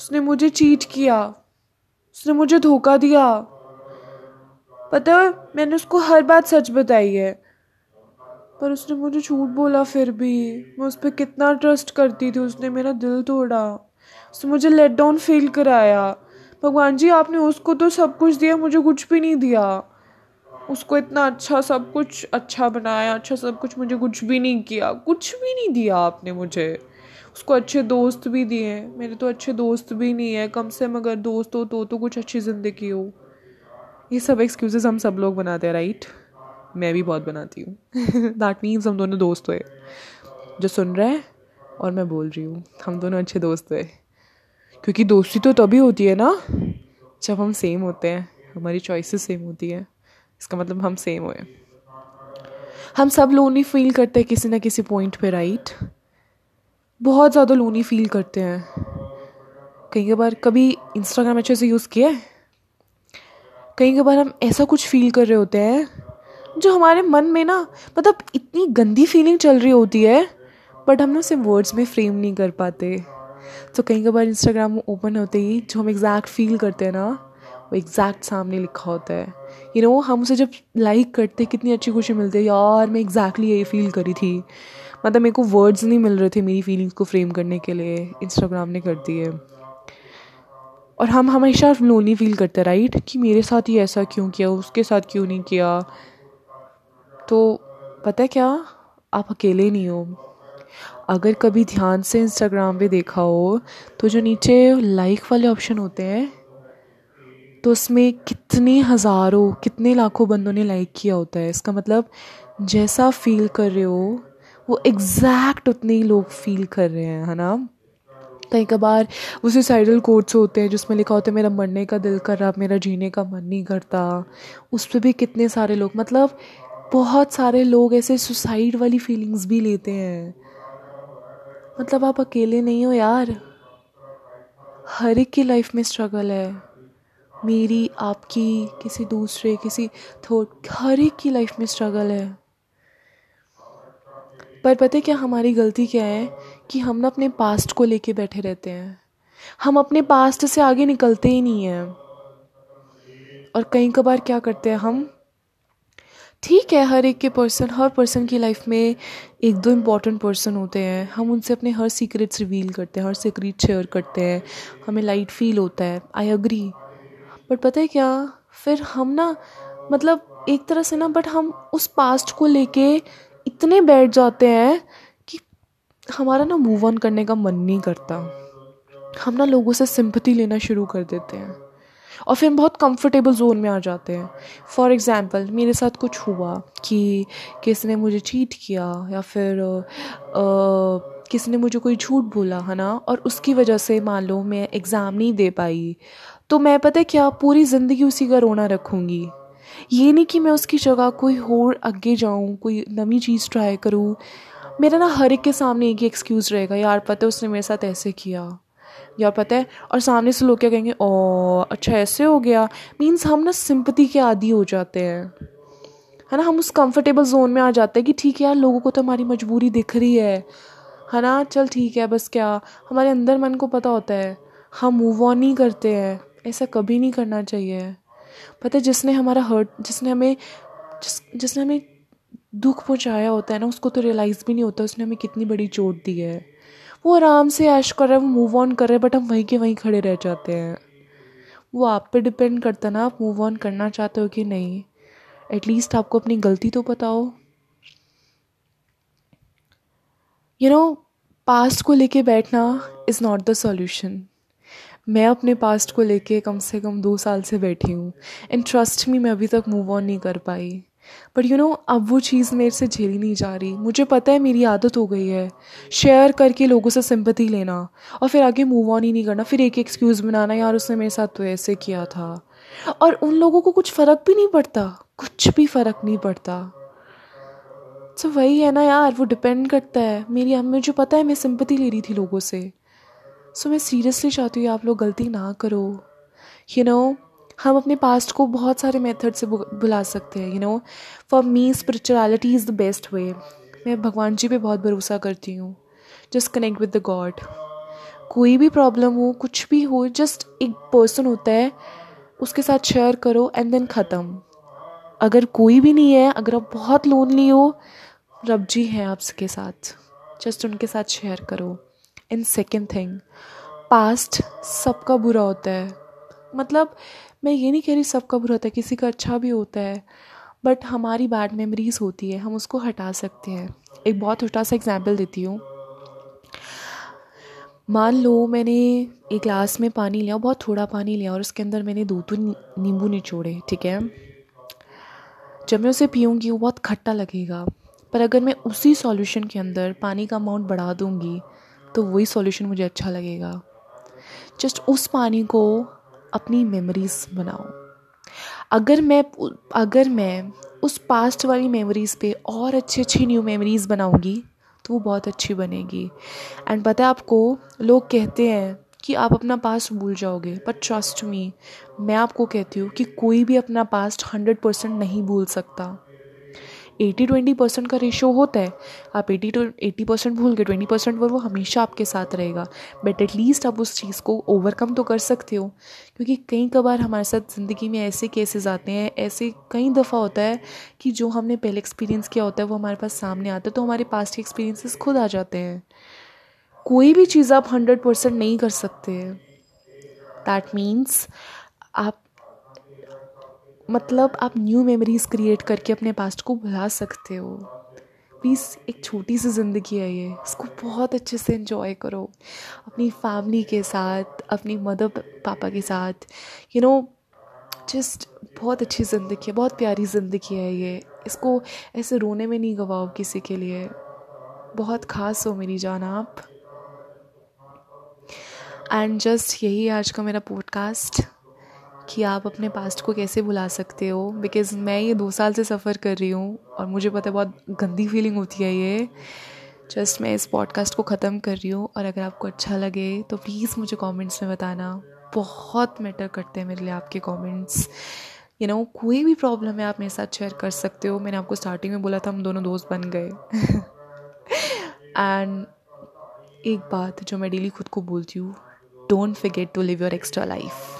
उसने मुझे चीट किया। उसने मुझे धोखा दिया। पता है, मैंने उसको हर बात सच बताई है। पर उसने मुझे झूठ बोला फिर भी। मैं उस पर कितना ट्रस्ट करती थी, उसने मेरा दिल तोड़ा। उसने मुझे लेट डाउन फील कराया। भगवान जी, आपने उसको तो सब कुछ दिया, मुझे कुछ भी नहीं दिया। उसको इतना अच्छा सब कुछ अच्छा बनाया अच्छा सब कुछ मुझे कुछ भी नहीं किया। कुछ भी नहीं दिया आपने मुझे। उसको अच्छे दोस्त भी दिए मेरे तो अच्छे दोस्त भी नहीं है। कम से कम अगर दोस्त हो तो तो कुछ अच्छी ज़िंदगी हो। ये सब एक्सक्यूज़ेस हम सब लोग बनाते हैं राइट मैं भी बहुत बनाती हूँ। दैट मीन्स हम दोनों दोस्त हुए। जो सुन रहे हैं और मैं बोल रही हूँ, हम दोनों अच्छे दोस्त हुए। क्योंकि दोस्ती तो तभी होती है ना, जब हम सेम होते हैं। हमारी चॉइसेस सेम होती है। इसका मतलब हम सेम हुए। हम सब लोनी फील करते हैं किसी ना किसी पॉइंट पे राइट बहुत ज़्यादा लोनी फील करते हैं। कई बार कभी इंस्टाग्राम अच्छे से यूज़ किया है। कई कई बार हम ऐसा कुछ फील कर रहे होते हैं, जो हमारे मन में ना मतलब इतनी गंदी फीलिंग चल रही होती है बट हम ना उसे वर्ड्स में फ्रेम नहीं कर पाते। तो कई कई बार इंस्टाग्राम ओपन होते ही, जो हम एग्जैक्ट फील करते हैं ना, वो एग्जैक्ट सामने लिखा होता है। यू नो हम उसे जब लाइक करते, कितनी अच्छी खुशी मिलती है, यार, मैं एग्जैक्टली exactly यही फील करी थी। मतलब मेरे को वर्ड्स नहीं मिल रहे थे मेरी फीलिंग्स को फ्रेम करने के लिए इंस्टाग्राम ने कर दिए। और हम हमेशा लोनली फील करते राइट कि मेरे साथ ही ऐसा क्यों किया, उसके साथ क्यों नहीं किया? तो पता है क्या? आप अकेले नहीं हो। अगर कभी ध्यान से इंस्टाग्राम पे देखा हो तो जो नीचे लाइक वाले ऑप्शन होते हैं तो उसमें कितने हज़ारों, कितने लाखों बंदों ने लाइक किया होता है। इसका मतलब जैसा फील कर रहे हो वो एग्जैक्ट उतने ही लोग फील कर रहे हैं, है ना? कई कबार वो सुसाइडल कोट्स होते हैं जिसमें लिखा होता है, मेरा मरने का दिल कर रहा, मेरा जीने का मन नहीं करता। उस पर भी कितने सारे लोग मतलब बहुत सारे लोग ऐसे सुसाइड वाली फीलिंग्स भी लेते हैं। मतलब आप अकेले नहीं हो यार। हर एक की लाइफ में स्ट्रगल है। मेरी, आपकी, किसी दूसरे, किसी थोट हर एक की लाइफ में स्ट्रगल है। पर पता है क्या हमारी गलती क्या है? कि हम ना अपने पास्ट को लेके बैठे रहते हैं। हम अपने पास्ट से आगे निकलते ही नहीं हैं। और कई कबार क्या करते हैं हम? ठीक है, हर एक के पर्सन हर पर्सन की लाइफ में एक दो इंपॉर्टेंट पर्सन होते हैं। हम उनसे अपने हर सीक्रेट्स रिवील करते हैं, हर सीक्रेट शेयर करते हैं। हमें लाइट फील होता है। आई अग्री बट पता है क्या? फिर हम ना मतलब एक तरह से ना बट हम उस पास्ट को लेके इतने बैठ जाते हैं कि हमारा ना मूव ऑन करने का मन नहीं करता। हम ना लोगों से सिंपति लेना शुरू कर देते हैं। और फिर बहुत कंफर्टेबल जोन में आ जाते हैं। फॉर एग्ज़ाम्पल मेरे साथ कुछ हुआ कि किसी ने मुझे चीट किया या फिर किसी ने मुझे कोई झूठ बोला, है ना? और उसकी वजह से मान लो मैं एग्ज़ाम नहीं दे पाई। तो मैं, पता क्या, पूरी ज़िंदगी उसी का रोना रखूँगी। ये नहीं कि मैं उसकी जगह कोई और आगे जाऊँ, कोई नवी चीज़ ट्राई करूँ। मेरा ना हर एक के सामने एक ही एक्सक्यूज़ रहेगा, यार, पता है उसने मेरे साथ ऐसे किया? यार पता है, और सामने से लोग क्या कहेंगे, ओ अच्छा ऐसे हो गया। मीन्स हम ना सिंपति के आदि हो जाते हैं। है ना, हम उस कंफर्टेबल जोन में आ जाते हैं कि ठीक है यार, लोगों को तो हमारी मजबूरी दिख रही है। है ना, चल ठीक है, बस क्या? हमारे अंदर मन को पता होता है, हम मूव ऑन नहीं करते हैं। ऐसा कभी नहीं करना चाहिए। पता है, जिसने हमारा हर्ट जिसने हमें, जिस, जिसने हमें दुख पहुँचाया होता है ना, उसको तो रियलाइज़ भी नहीं होता, उसने हमें कितनी बड़ी चोट दी है। वो आराम से ऐश कर रहे हैं, वो मूव ऑन कर रहे हैं बट हम वहीं के वहीं खड़े रह जाते हैं। वो आप पे डिपेंड करता है ना, आप मूव ऑन करना चाहते हो कि नहीं? एटलीस्ट आपको अपनी गलती तो पता हो यू नो पास्ट को लेके बैठना इज़ नॉट द सॉल्यूशन मैं अपने पास्ट को लेके कम से कम दो साल से बैठी हूँ। एंड ट्रस्ट मी मैं अभी तक मूव ऑन नहीं कर पाई। बट यू नो अब वो चीज़ मेरे से झेली नहीं जा रही। मुझे पता है मेरी आदत हो गई है। शेयर करके लोगों से सिंपति लेना और फिर आगे मूव ऑन ही नहीं करना। फिर एक एक्सक्यूज़ बनाना, यार, उसने मेरे साथ तो ऐसे किया था। और उन लोगों को कुछ फ़र्क भी नहीं पड़ता। कुछ भी फ़र्क नहीं पड़ता। तो वही है ना यार, वो डिपेंड करता है। मेरी जो पता है, मैं सिंपति ले रही थी लोगों से। सो so, मैं सीरियसली चाहती हूँ आप लोग गलती ना करो। यू you नो know, हम अपने पास्ट को बहुत सारे मेथड से बुला सकते हैं you know for me spirituality is the best way मैं भगवान जी पे बहुत भरोसा करती हूँ। Just connect with the God कोई भी प्रॉब्लम हो कुछ भी हो जस्ट एक पर्सन होता है उसके साथ शेयर करो एंड देन ख़त्म। अगर कोई भी नहीं है अगर आप बहुत लोनली हो रब जी हैं आपके साथ। जस्ट उनके साथ शेयर करो। एंड सेकेंड थिंग पास्ट सबका बुरा होता है। मतलब मैं ये नहीं कह रही सबका बुरा होता है, किसी का अच्छा भी होता है बट हमारी बैड मेमोरीज होती है, हम उसको हटा सकते हैं। एक बहुत छोटा सा एग्ज़ाम्पल देती हूँ। मान लो, मैंने एक ग्लास में पानी लिया, बहुत थोड़ा पानी लिया, और उसके अंदर मैंने दो तो नींबू निचोड़े ठीक है? जब मैं उसे पीऊँगी, वो बहुत खट्टा लगेगा। पर अगर मैं उसी सॉल्यूशन के अंदर पानी का अमाउंट बढ़ा दूँगी तो वही सॉल्यूशन मुझे अच्छा लगेगा। जस्ट उस पानी को अपनी मेमोरीज बनाओ। अगर मैं अगर मैं उस पास्ट वाली मेमोरीज़ पे और अच्छी अच्छी न्यू मेमोरीज़ बनाऊँगी तो वो बहुत अच्छी बनेगी। एंड पता है आपको, लोग कहते हैं कि आप अपना पास्ट भूल जाओगे बट ट्रस्ट मी मैं आपको कहती हूँ कि कोई भी अपना पास्ट हंड्रेड परसेंट नहीं भूल सकता। एटी ट्वेंटी परसेंट का रेशो होता है। आप एटी टू, एटी परसेंट भूल गए, ट्वेंटी परसेंट पर वो हमेशा आपके साथ रहेगा। बट एटलीस्ट आप उस चीज़ को ओवरकम तो कर सकते हो। क्योंकि कई कबार हमारे साथ ज़िंदगी में ऐसे केसेस आते हैं, ऐसे कई दफ़ा होता है कि जो हमने पहले एक्सपीरियंस किया होता है, वो हमारे पास सामने आता है तो हमारे पास के एक्सपीरियंसेस खुद आ जाते हैं। कोई भी चीज़ आप हंड्रेड परसेंट नहीं कर सकते। दैट मीन्स आप मतलब आप न्यू मेमोरीज़ क्रिएट करके अपने पास्ट को भुला सकते हो। प्लीज़ एक छोटी सी ज़िंदगी है ये। इसको बहुत अच्छे से इन्जॉय करो। अपनी फैमिली के साथ, अपनी मदर पापा के साथ। यू नो जस्ट बहुत अच्छी ज़िंदगी है, बहुत प्यारी ज़िंदगी है ये। इसको ऐसे रोने में नहीं गवाओ किसी के लिए। बहुत ख़ास हो मेरी जान आप। एंड जस्ट यही आज का मेरा पॉडकास्ट कि आप अपने पास्ट को कैसे भुला सकते हो? बिकॉज़ मैं ये दो साल से सफ़र कर रही हूँ और मुझे पता है बहुत गंदी फीलिंग होती है ये। जस्ट मैं इस पॉडकास्ट को ख़त्म कर रही हूँ और अगर आपको अच्छा लगे तो प्लीज़ मुझे कमेंट्स में बताना। बहुत मैटर करते हैं मेरे लिए आपके कमेंट्स यू नो कोई भी प्रॉब्लम है, आप मेरे साथ शेयर कर सकते हो। मैंने आपको स्टार्टिंग में बोला था, हम दोनों दोस्त बन गए। एंड एक बात जो मैं डेली खुद को बोलती हूँ don't forget to live your extra life